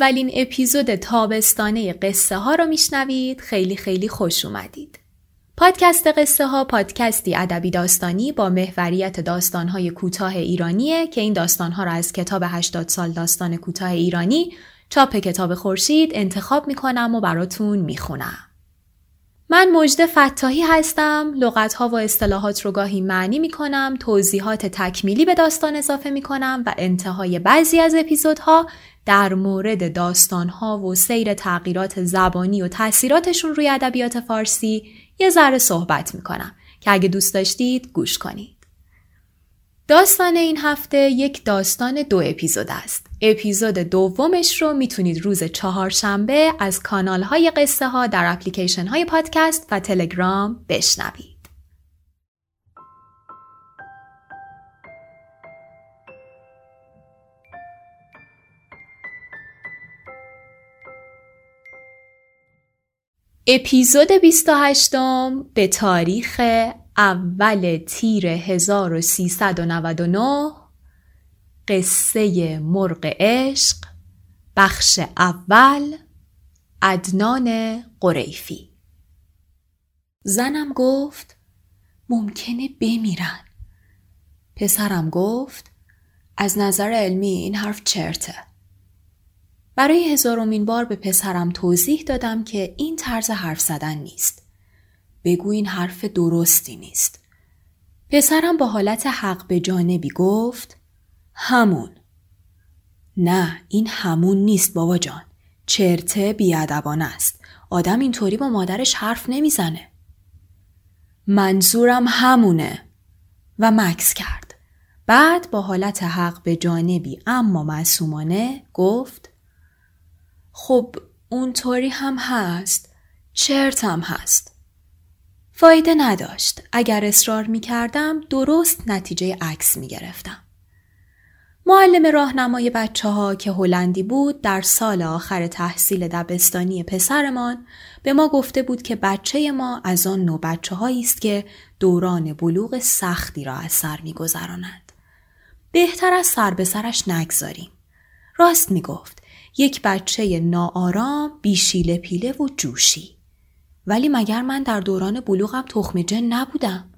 اولین اپیزود تابستانه قصه ها رو میشنوید خیلی خیلی خوش اومدید. پادکست قصه ها پادکستی ادبی داستانی با محوریت داستان های کوتاه ایرانیه که این داستان ها را از کتاب 80 سال داستان کوتاه ایرانی چاپ کتاب خورشید انتخاب می‌کنم و براتون می‌خونم. من مجد فتاحی هستم، لغت ها و اصطلاحات رو گاهی معنی می کنم، توضیحات تکمیلی به داستان اضافه می کنم و انتهای بعضی از اپیزودها در مورد داستانها و سیر تغییرات زبانی و تاثیراتشون روی ادبیات فارسی یه ذره صحبت می‌کنم که اگه دوست داشتید گوش کنید. داستان این هفته یک داستان دو اپیزود است. اپیزود دومش رو می‌تونید روز چهارشنبه از کانال های قصه ها در اپلیکیشن های پادکست و تلگرام بشنوید. اپیزود 28 به تاریخ اول تیر 1399 قصه مرغ عشق بخش اول عدنان قریفی. زنم گفت ممکنه بمیرن. پسرم گفت از نظر علمی این حرف چرته. برای هزارمین بار به پسرم توضیح دادم که این طرز حرف زدن نیست. بگو این حرف درستی نیست. پسرم با حالت حق به جانبی گفت همون. نه این همون نیست بابا جان. چرته بیادبانه است. آدم اینطوری با مادرش حرف نمی‌زنه. منظورم همونه و مکس کرد. بعد با حالت حق به جانبی اما معصومانه گفت خب اونطوری هم هست چرت هم هست فایده نداشت اگر اصرار می کردم درست نتیجه عکس می گرفتم. معلم راهنمای بچه ها که هلندی بود در سال آخر تحصیل دبستانی پسرمان به ما گفته بود که بچه ما از آن نوع بچه است که دوران بلوغ سختی را از سر می گذرانند. بهتر از سر به سرش نگذاریم. راست می گفت. یک بچه ناآرام بیشیله پیله و جوشی. ولی مگر من در دوران بلوغم تخم جن نبودم؟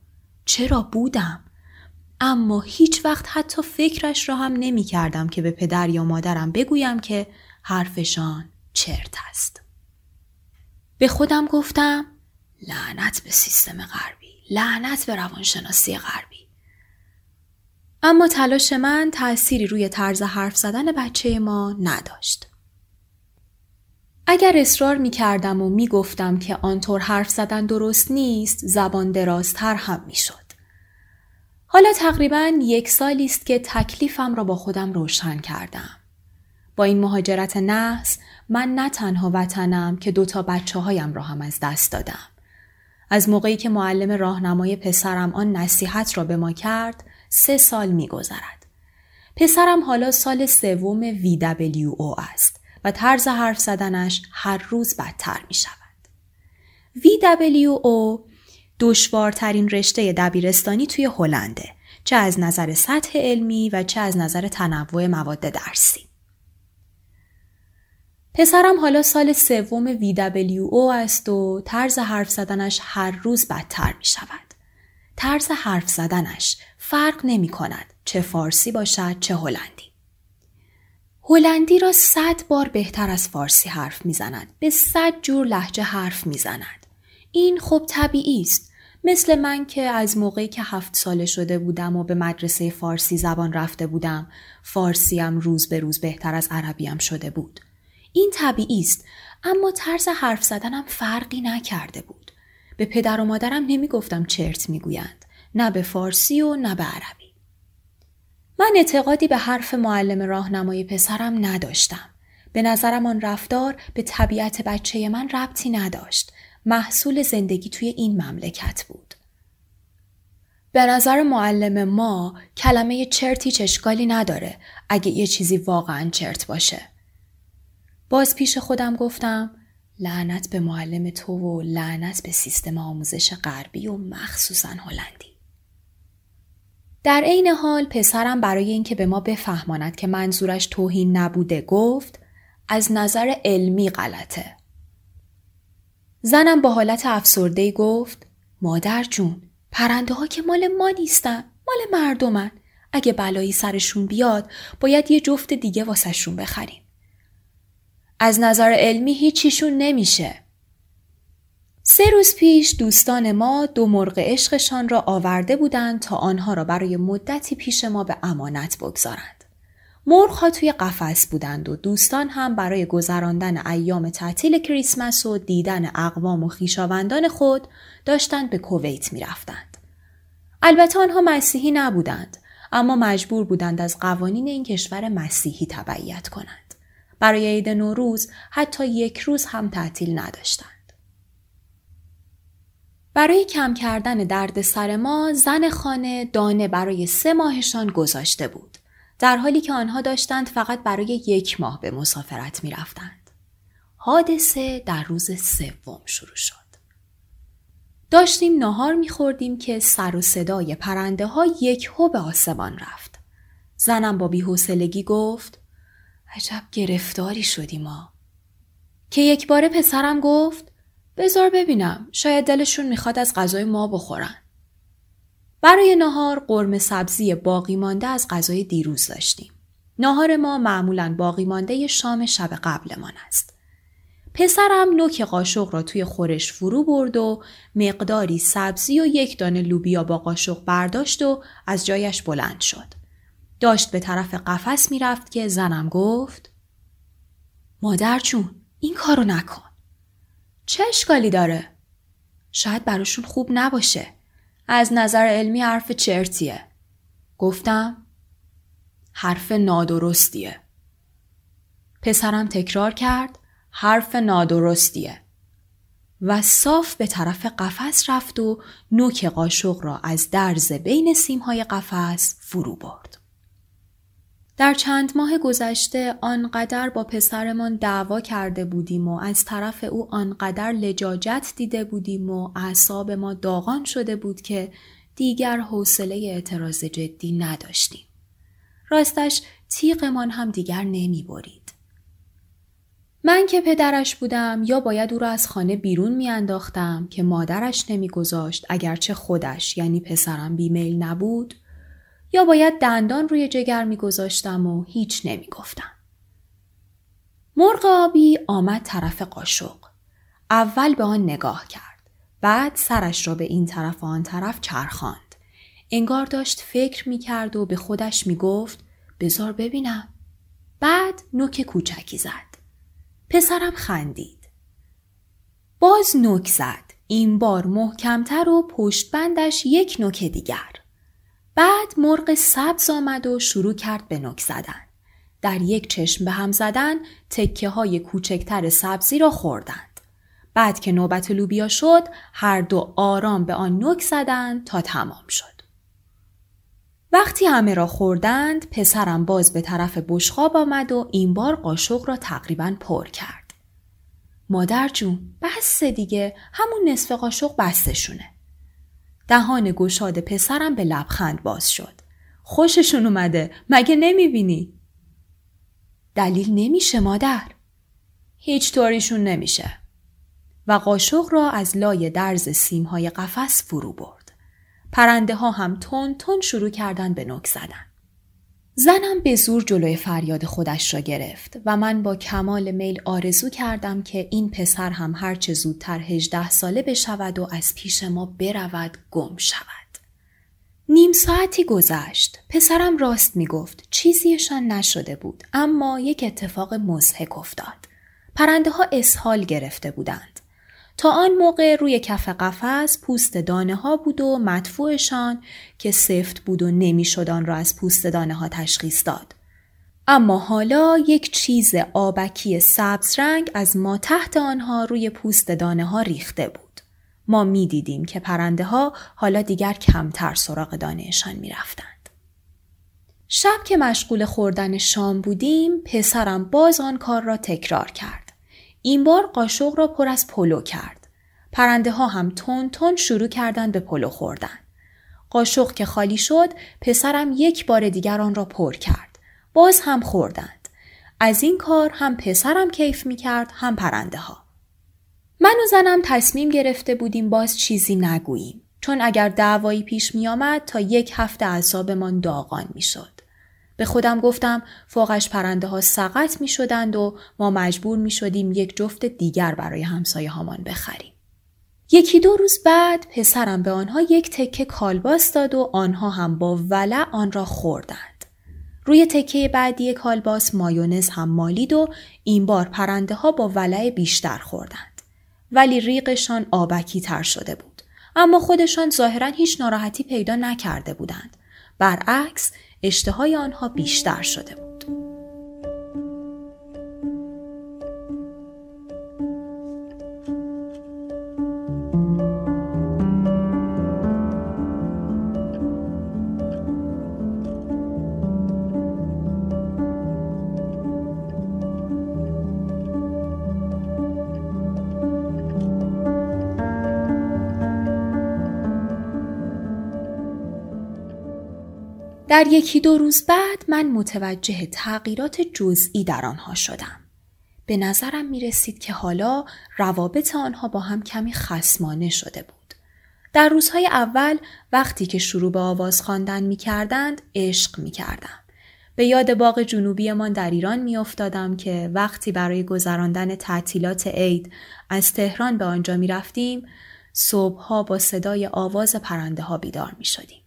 چرا بودم؟ اما هیچ وقت حتی فکرش را هم نمی کردم که به پدر یا مادرم بگویم که حرفشان چرت است. به خودم گفتم لعنت به سیستم غربی لعنت به روانشناسی غربی. اما تلاش من تأثیری روی طرز حرف زدن بچه ما نداشت. اگر اصرار می کردم و می گفتم که آنطور حرف زدن درست نیست زبان درازتر هم می شد. حالا تقریبا یک سالی است که تکلیفم را با خودم روشن کردم. با این مهاجرت نحس من نه تنها وطنم که دوتا بچه هایم را هم از دست دادم. از موقعی که معلم راهنمای پسرم آن نصیحت را به ما کرد سه سال می گذرد. پسرم حالا سال سوم VWO است و طرز حرف زدنش هر روز بدتر می شود. VWO دشوارترین رشته دبیرستانی توی هلنده چه از نظر سطح علمی و چه از نظر تنوع مواد درسی. پسرم حالا سال سوم VWO است و طرز حرف زدنش هر روز بدتر می شود. طرز حرف زدنش فرق نمی کند چه فارسی باشد چه هلندی. هلندی را صد بار بهتر از فارسی حرف می‌زند به صد جور لحجه حرف می‌زند این خب طبیعی است. مثل من که از موقعی که هفت ساله شده بودم و به مدرسه فارسی زبان رفته بودم فارسیم روز به روز بهتر از عربیم شده بود. این طبیعی است اما طرز حرف زدنم فرقی نکرده بود. به پدر و مادرم نمی‌گفتم چرت می‌گویند نه به فارسی و نه به عربی من اعتقادی به حرف معلم راهنمای پسرم نداشتم. به نظرم آن رفتار به طبیعت بچه من ربطی نداشت. محصول زندگی توی این مملکت بود. به نظر معلم ما کلمه چرتی چشکالی نداره اگه یه چیزی واقعا چرت باشه. باز پیش خودم گفتم لعنت به معلم تو و لعنت به سیستم آموزش غربی و مخصوصا هلندی. در عین حال پسرم برای اینکه به ما بفهماند که منظورش توهین نبوده گفت از نظر علمی غلطه. زنم با حالت افسرده گفت مادر جون پرنده ها که مال ما نیستن مال مردمن اگه بلایی سرشون بیاد باید یه جفت دیگه واسهشون بخریم. از نظر علمی هیچیشون نمیشه. سه روز پیش دوستان ما دو مرغ عشقشان را آورده بودند تا آنها را برای مدتی پیش ما به امانت بگذارند. مرغ ها توی قفس بودند و دوستان هم برای گذراندن ایام تعطیل کریسمس و دیدن اقوام و خیشاوندان خود داشتند به کویت می رفتند. البته آنها مسیحی نبودند اما مجبور بودند از قوانین این کشور مسیحی تبعیت کنند. برای عید نوروز حتی یک روز هم تعطیل نداشتند. برای کم کردن درد سر ما زن خانه دانه برای سه ماهشان گذاشته بود. در حالی که آنها داشتند فقط برای یک ماه به مسافرت می رفتند. حادثه در روز سوم شروع شد. داشتیم ناهار می خوردیم که سر و صدای پرنده ها یک هو به آسمان رفت. زنم با بیحوصلگی گفت عجب گرفتاری شدیم ما. که یک بار پسرم گفت بزار ببینم شاید دلشون می‌خواد از غذای ما بخورن. برای ناهار قرم سبزی باقی مانده از غذای دیروز داشتیم. ناهار ما معمولا باقی مانده شام شب قبلمان است. پسرم نوک قاشق را توی خورش فرو برد و مقداری سبزی و یک دانه لوبیا با قاشق برداشت و از جایش بلند شد. داشت به طرف قفس می‌رفت که زنم گفت مادر چون این کارو نکن. چه اشکالی داره؟ شاید براشون خوب نباشه. از نظر علمی حرف چرتیه. گفتم حرف نادرستیه. پسرم تکرار کرد حرف نادرستیه. و صاف به طرف قفس رفت و نوک قاشق را از درز بین سیمهای قفس فرو برد. در چند ماه گذشته آنقدر با پسرمان دعوا کرده بودیم و از طرف او آنقدر لجاجت دیده بودیم و اعصاب ما داغان شده بود که دیگر حوصله اعتراض جدی نداشتیم. راستش تیغمان هم دیگر نمی برید. من که پدرش بودم یا باید او را از خانه بیرون میانداختم که مادرش نمیگذاشت اگرچه خودش یعنی پسرم بیمیل نبود یا باید دندان روی جگر میگذاشتم و هیچ نمی‌گفتم. مرغ آبی آمد طرف قاشق. اول به آن نگاه کرد. بعد سرش را به این طرف و آن طرف چرخاند. انگار داشت فکر می کرد و به خودش می گفت بزار ببینم. بعد نوک کوچکی زد. پسرم خندید. باز نوک زد. این بار محکمتر و پشت بندش یک نوک دیگر. بعد مرغ سبز آمد و شروع کرد به نک زدن. در یک چشم به هم زدن تکه های کوچکتر سبزی را خوردند. بعد که نوبت لوبیا شد هر دو آرام به آن نک زدند تا تمام شد. وقتی همه را خوردند پسرم باز به طرف بشخاب آمد و این بار قاشق را تقریبا پر کرد. مادر جون بس دیگه همون نصف قاشق بستشونه. دهان گشاد پسرم به لبخند باز شد. خوششون اومده مگه نمی‌بینی؟ دلیل نمیشه مادر. هیچ طوریشون نمیشه. و قاشق را از لای درز سیمهای قفس فرو برد. پرنده ها هم تون تون شروع کردن به نک زدن. زنم به زور جلوی فریاد خودش را گرفت و من با کمال میل آرزو کردم که این پسر هم هرچه زودتر هجده ساله بشود و از پیش ما برود گم شود. نیم ساعتی گذشت. پسرم راست می گفت. چیزیشان نشده بود. اما یک اتفاق مزهک افتاد. پرنده ها اسهال گرفته بودند. تا آن موقع روی کف قفس پوست دانه ها بود و مدفوعشان که سفت بود و نمی‌شد آن را از پوست دانه ها تشخیص داد. اما حالا یک چیز آبکی سبز رنگ از ما تحت آنها روی پوست دانه ها ریخته بود. ما می دیدیم که پرنده ها حالا دیگر کمتر سراغ دانهشان می رفتند. شب که مشغول خوردن شام بودیم پسرم باز آن کار را تکرار کرد. این بار قاشق را پر از پلو کرد. پرنده ها هم تون تون شروع کردند به پلو خوردن. قاشق که خالی شد پسرم یک بار دیگر آن را پر کرد. باز هم خوردند. از این کار هم پسرم کیف می کرد هم پرنده ها. من و زنم تصمیم گرفته بودیم باز چیزی نگوییم چون اگر دعوایی پیش می آمد تا یک هفته اعصابمان داغان می شد. به خودم گفتم فوقش پرنده ها سقط می شدند و ما مجبور می شدیم یک جفت دیگر برای همسایه هامان بخریم. یکی دو روز بعد پسرم به آنها یک تکه کالباس داد و آنها هم با ولع آن را خوردند. روی تکه بعدی کالباس مایونز هم مالید و این بار پرنده ها با ولع بیشتر خوردند. ولی ریقشان آبکی تر شده بود. اما خودشان ظاهرا هیچ ناراحتی پیدا نکرده بودند. برعکس اشتهای آنها بیشتر شده. در یکی دو روز بعد من متوجه تغییرات جزئی در آنها شدم. به نظرم می رسید که حالا روابط آنها با هم کمی خسمانه شده بود. در روزهای اول وقتی که شروع به آواز خواندن می کردند عشق می کردم. به یاد باغ جنوبیمان در ایران می افتادم که وقتی برای گذراندن تعطیلات عید از تهران به آنجا می رفتیم صبحها با صدای آواز پرنده ها بیدار می شدیم.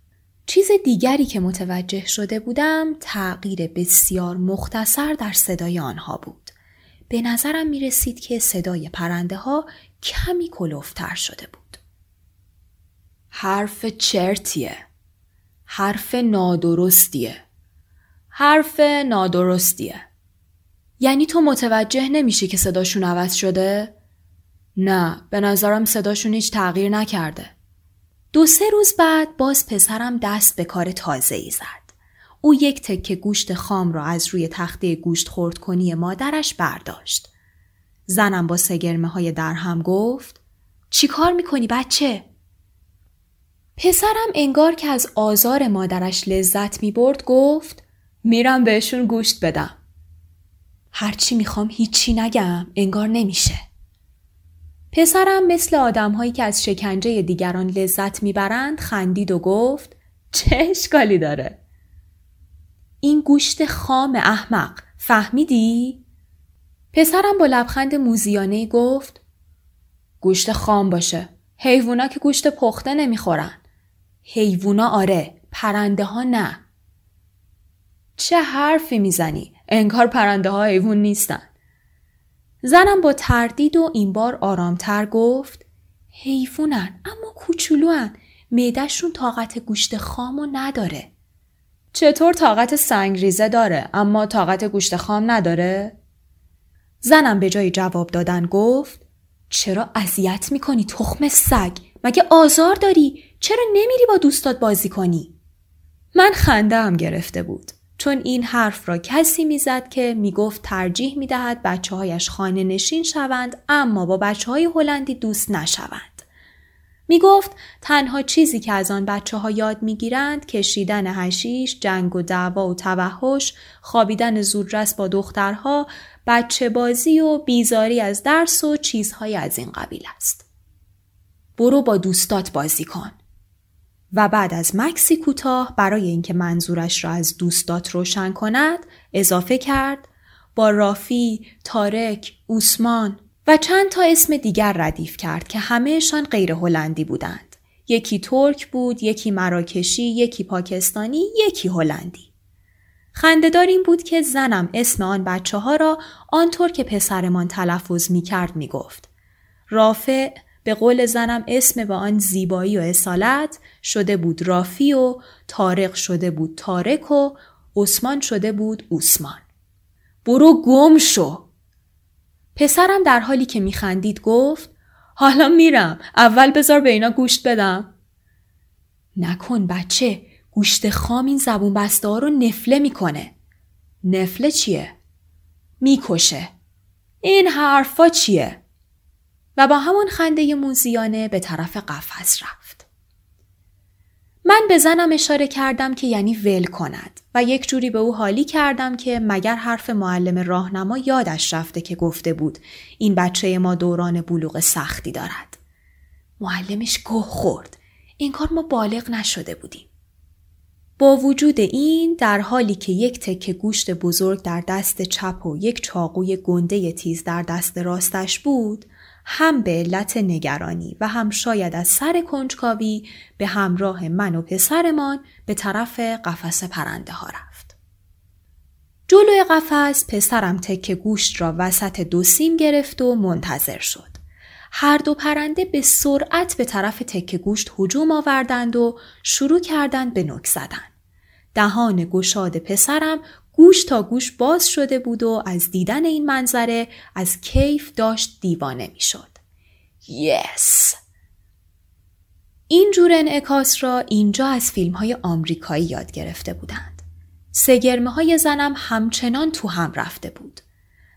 چیز دیگری که متوجه شده بودم تغییر بسیار مختصر در صدای آنها بود. به نظرم می رسید که صدای پرنده ها کمی کلوفتر شده بود. حرف چرتیه. حرف نادرستیه. حرف نادرستیه. یعنی تو متوجه نمیشی که صداشون عوض شده؟ نه به نظرم صداشون هیچ تغییر نکرده. دو سه روز بعد باز پسرم دست به کار تازه ای زد. او یک تکه گوشت خام را از روی تخته گوشت خورد کنی مادرش برداشت. زنم با سگرمه های در گفت چی کار می‌کنی بچه؟ پسرم انگار که از آزار مادرش لذت می برد گفت میرم بهشون گوشت بدم. هرچی می‌خوام هیچی نگم انگار نمیشه. پسرم مثل آدمهایی که از شکنجه دیگران لذت می‌برند خندید و گفت چه اشکالی داره؟ این گوشت خام احمق فهمیدی؟ پسرم با لبخند موزیانه گفت گوشت خام باشه. حیوونا که گوشت پخته نمی‌خورن. حیوونا آره پرنده ها نه. چه حرفی می‌زنی؟ انگار پرنده ها حیوون نیستن. زنم با تردید و این بار آرامتر گفت حیفونن اما کوچولوان معدهشون طاقت گوشت خامو نداره. چطور طاقت سنگریزه داره اما طاقت گوشت خام نداره؟ زنم به جای جواب دادن گفت چرا اذیت می‌کنی تخم سگ؟ مگه آزار داری؟ چرا نمیری با دوستات بازی کنی؟ من خنده هم گرفته بود. چون این حرف را کسی می‌زد که می‌گفت ترجیح می‌دهد بچه هایش خانه نشین شوند اما با بچه های هلندی دوست نشوند. می گفت تنها چیزی که از آن بچه ها یاد می گیرند کشیدن هشیش، جنگ و دعوا و توحش، خوابیدن زودرس با دخترها، بچه بازی و بیزاری از درس و چیزهای از این قبیل است. برو با دوستات بازی کن. و بعد از مکسی کوتاه برای اینکه منظورش را از دوستات روشن کند اضافه کرد با رافی، تارک، اوسمان و چند تا اسم دیگر ردیف کرد که همهشان غیر هلندی بودند. یکی ترک بود، یکی مراکشی، یکی پاکستانی، یکی هلندی. خندهدار این بود که زنم اسم آن بچه ها را آنطور که پسرمان تلفظ می کرد می گفت. رافع به قول زنم اسم با آن زیبایی و اصالت شده بود رافی و تارق شده بود تارک و عثمان شده بود عثمان. برو گم شو. پسرم در حالی که میخندید گفت حالا میرم اول بذار به اینا گوشت بدم. نکن بچه گوشت خام این زبون بسته ها رو نفله می‌کنه. نفله چیه؟ می‌کشه. این حرفا چیه؟ و با همون خنده موزیانه به طرف قفس رفت. من به زنم اشاره کردم که یعنی ول کند و یک جوری به او حالی کردم که مگر حرف معلم راهنما یادش رفته که گفته بود این بچه ما دوران بلوغ سختی دارد. معلمش گوه خورد. این کار ما بالغ نشده بودیم. با وجود این در حالی که یک تکه گوشت بزرگ در دست چپ و یک چاقوی گنده تیز در دست راستش بود هم به علت نگرانی و هم شاید از سر کنجکاوی به همراه من و پسرمان به طرف قفس پرنده ها رفت. جلوی قفس پسرم تکه گوشت را وسط دو سیم گرفت و منتظر شد. هر دو پرنده به سرعت به طرف تکه گوشت هجوم آوردند و شروع کردند به نک زدن. دهان گشاد پسرم گوش تا گوش باز شده بود و از دیدن این منظره از کیف داشت دیوانه می‌شد. یس! این جور انعکاس را اینجا از فیلم های آمریکایی یاد گرفته بودند. سگرمه های زنم همچنان تو هم رفته بود.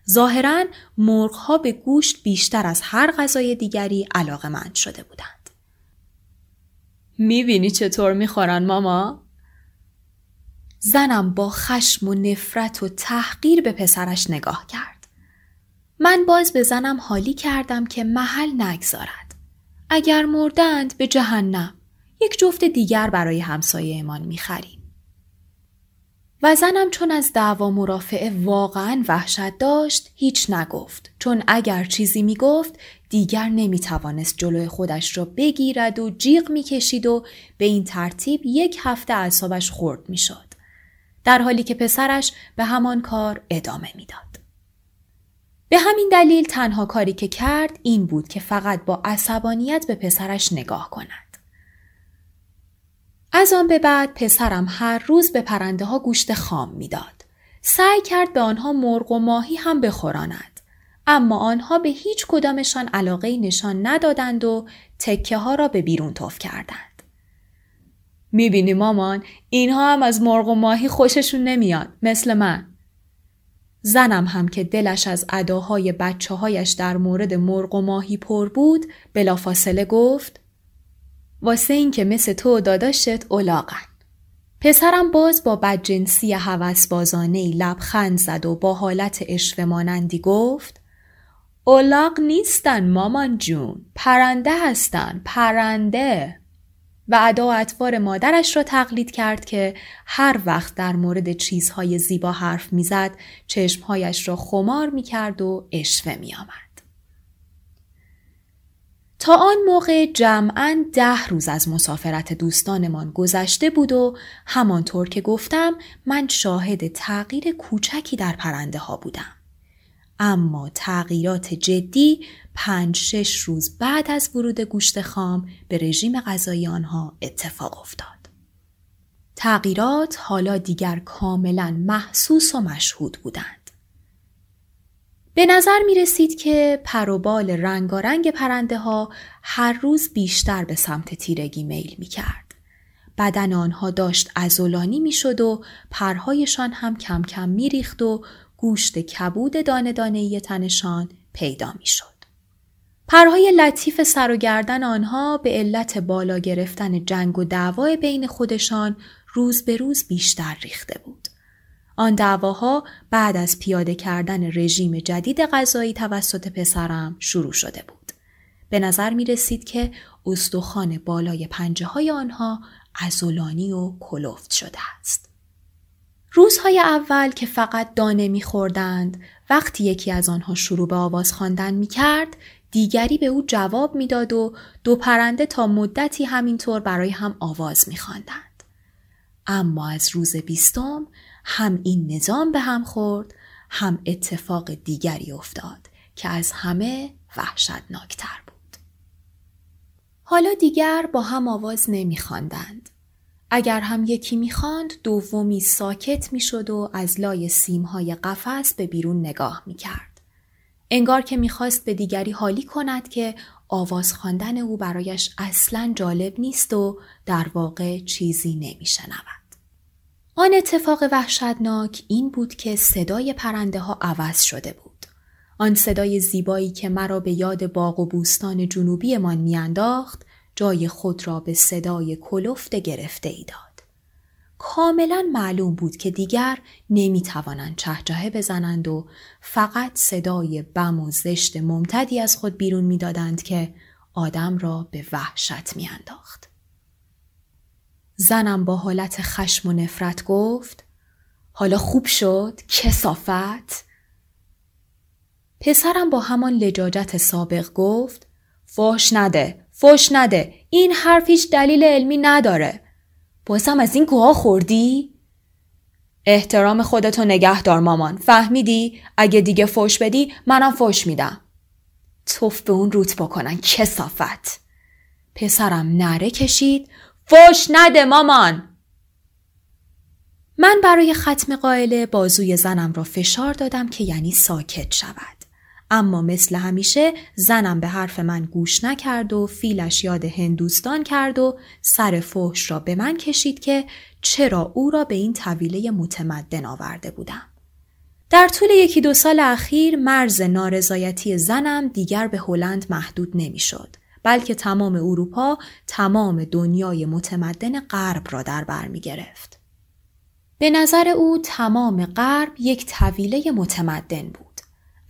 ظاهرا مرغ ها به گوشت بیشتر از هر غذای دیگری علاقه مند شده بودند. می‌بینی چطور می‌خورن ماما؟ زنم با خشم و نفرت و تحقیر به پسرش نگاه کرد. من باز به زنم حالی کردم که محل نگذارد. اگر مردند به جهنم یک جفت دیگر برای همسایه امان می‌خریم. و زنم چون از دعوا مرافعه واقعا وحشت داشت هیچ نگفت چون اگر چیزی می‌گفت دیگر نمی‌توانست جلوی خودش را بگیرد و جیغ می‌کشید و به این ترتیب یک هفته اعصابش خورد می‌شد. در حالی که پسرش به همان کار ادامه می‌داد. به همین دلیل تنها کاری که کرد این بود که فقط با عصبانیت به پسرش نگاه کند. از آن به بعد پسرم هر روز به پرنده ها گوشت خام می‌داد. سعی کرد به آنها مرغ و ماهی هم بخوراند. اما آنها به هیچ کدامشان علاقه نشان ندادند و تکه ها را به بیرون توف کردند. می‌بینی مامان اینها هم از مرغ و ماهی خوششون نمیاد مثل من. زنم هم که دلش از اداهای بچه هایش در مورد مرغ و ماهی پر بود بلافاصله گفت واسه این که مثل تو داداشت اولاغن. پسرم باز با بدجنسی حوث بازانه لبخند زد و با حالت اشوه مانندی گفت اولاغ نیستن مامان جون پرنده هستن پرنده و ادا و اطوار مادرش را تقلید کرد که هر وقت در مورد چیزهای زیبا حرف می‌زد چشمهایش را خمار می‌کرد و اشوه میآمد. تا آن موقع جمعا ده روز از مسافرت دوستانمان گذشته بود و همانطور که گفتم من شاهد تغییر کوچکی در پرنده ها بودم. اما تغییرات جدی پنج شش روز بعد از ورود گوشت خام به رژیم غذایی آنها اتفاق افتاد. تغییرات حالا دیگر کاملا محسوس و مشهود بودند. به نظر می رسید که پروبال رنگارنگ پرنده ها هر روز بیشتر به سمت تیرگی میل می کرد. بدن آنها داشت ازولانی می شد و پرهایشان هم کم کم می ریخت و گوشت کبود دانه دانه تنشان پیدا می شد. پرهای لطیف سر و گردن آنها به علت بالا گرفتن جنگ و دعوای بین خودشان روز به روز بیشتر ریخته بود. آن دعواها بعد از پیاده کردن رژیم جدید غذایی توسط پسرم شروع شده بود. به نظر می رسید که استخوان بالای پنجه های آنها ازولانی و کلفت شده است. روزهای اول که فقط دانه میخوردند وقتی یکی از آنها شروع به آواز خواندن می‌کرد دیگری به او جواب می‌داد و دو پرنده تا مدتی همینطور برای هم آواز میخواندند اما از روز بیستم هم این نظام به هم خورد هم اتفاق دیگری افتاد که از همه وحشتناکتر بود. حالا دیگر با هم آواز نمیخواندند. اگر هم یکی می‌خواند دومی ساکت می‌شد و از لای سیمهای قفس به بیرون نگاه می‌کرد. انگار که می‌خواست به دیگری حالی کند که آواز خواندن او برایش اصلا جالب نیست و در واقع چیزی نمیشنود. آن اتفاق وحشتناک این بود که صدای پرنده ها عوض شده بود. آن صدای زیبایی که مرا به یاد باغ و بوستان جنوبیمان میانداخت جای خود را به صدای کلفت گرفته ای داد. کاملا معلوم بود که دیگر نمی توانند چهجهه بزنند و فقط صدای بم و زشت ممتدی از خود بیرون می‌دادند که آدم را به وحشت میانداخت. زنم با حالت خشم و نفرت گفت حالا خوب شد کسافت پسرم با همان لجاجت سابق گفت فوش نده فوش نده. این حرف هیچ دلیل علمی نداره. بازم از این گوها خوردی؟ احترام خودتو نگه دار مامان. فهمیدی؟ اگه دیگه فوش بدی منم فوش میدم. توف به اون روت بکنن کسافت. پسرم نره کشید. فوش نده مامان! من برای ختم قائله بازوی زنم را فشار دادم که یعنی ساکت شود. اما مثل همیشه زنم به حرف من گوش نکرد و فیلش یاد هندوستان کرد و سر فحش را به من کشید که چرا او را به این طویله متمدن آورده بودم. در طول یکی دو سال اخیر مرز نارضایتی زنم دیگر به هلند محدود نمی‌شد. بلکه تمام اروپا تمام دنیای متمدن غرب را در بر می گرفت. به نظر او تمام غرب یک طویله متمدن بود.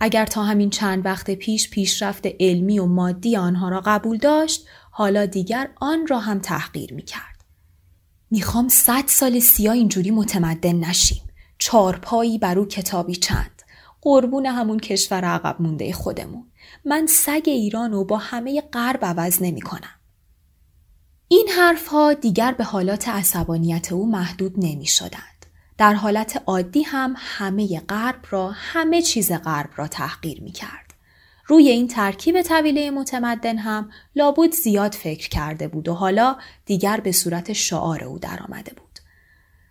اگر تا همین چند وقت پیش پیشرفت علمی و مادی آنها را قبول داشت حالا دیگر آن را هم تحقیر می کرد. می‌خوام صد سال سیا اینجوری متمدن نشیم. چارپایی بر او کتابی چند. قربون همون کشور عقب مونده خودمون. من سگ ایران و با همه غرب عوض نمی کنم. این حرفها دیگر به حالات عصبانیت او محدود نمی شدن. در حالت عادی هم همه غرب را همه چیز غرب را تحقیر می کرد. روی این ترکیب طویله متمدن هم لابد زیاد فکر کرده بود و حالا دیگر به صورت شعار او درآمده بود.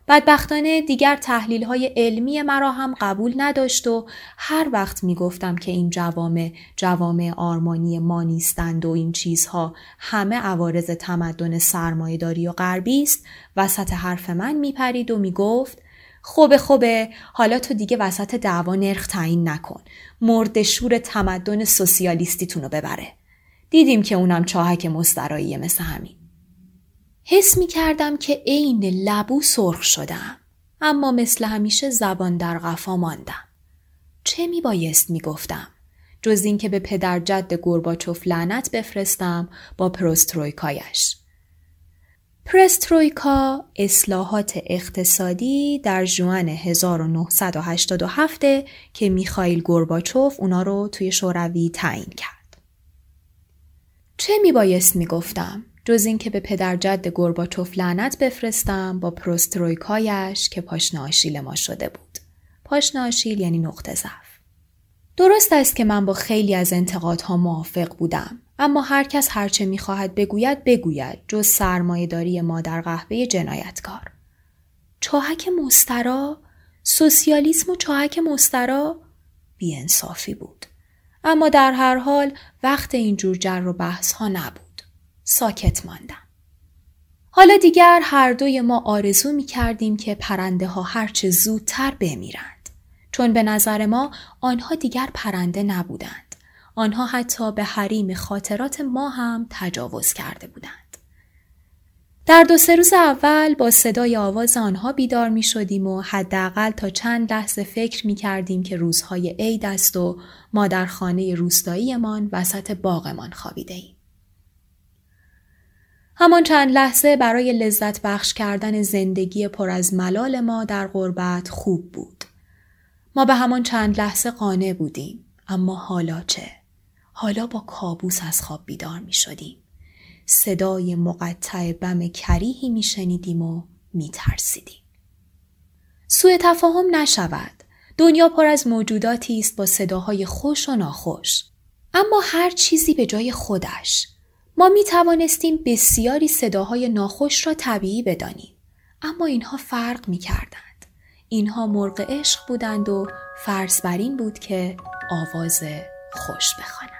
بدبختانه دیگر تحلیل های علمی مرا هم قبول نداشت و هر وقت می گفتم که این جوامع جوامع آرمانی ما نیستند و این چیزها همه عوارض تمدن سرمایهداری و غربی است وسط حرف من می پرید و می گفت خوبه خوبه. حالا تو دیگه وسط دعوا نرخ تعیین نکن. مرد شور تمدن سوسیالیستیتون رو ببره. دیدیم که اونم چاهک مستراییه مثل همین. حس می کردم که عین لبو سرخ شدم. اما مثل همیشه زبان در قفا ماندم. چه می بایست می گفتم جز اینکه به پدر جد گرباچوف لعنت بفرستم با پروسترویکایش. پرسترویکا اصلاحات اقتصادی در جوان 1987 که میخائیل گورباچوف اونا رو توی شوروی تعیین کرد. چه میبایست می‌گفتم؟ جز اینکه به پدر جد گورباچوف لعنت بفرستم با پرسترویکایش که پاشنه آشیل ما شده بود. پاشنه آشیل یعنی نقطه ضعف. درست است که من با خیلی از انتقادها موافق بودم اما هر کس هرچه می‌خواهد بگوید بگوید جز ما در قهوه جنایتکار. چاهک مسترا سوسیالیسم و چاهک مسترا بیانصافی بود. اما در هر حال وقت اینجور جر و بحث ها نبود. ساکت ماندم. حالا دیگر هر دوی ما آرزو می کردیم که پرنده ها هرچه زودتر بمیرند. چون به نظر ما آنها دیگر پرنده نبودند. آنها حتی به حریم خاطرات ما هم تجاوز کرده بودند. در دو سه روز اول با صدای آواز آنها بیدار می شدیم و حداقل تا چند لحظه فکر می کردیم که روزهای عید است و ما در خانه روستاییمان وسط باغمان خوابیده ایم. همان چند لحظه برای لذت بخش کردن زندگی پر از ملال ما در غربت خوب بود. ما به همان چند لحظه قانع بودیم. اما حالا چه؟ حالا با کابوس از خواب بیدار می شدیم. صدای مقطع بم کریهی می شنیدیم و می ترسیدیم. سوء تفاهم نشود. دنیا پر از موجوداتی است با صداهای خوش و ناخوش. اما هر چیزی به جای خودش. ما می توانستیم بسیاری صداهای ناخوش را طبیعی بدانیم. اما اینها فرق می کردند. اینها مرغ عشق بودند و فرض بر این بود که آواز خوش بخوانند.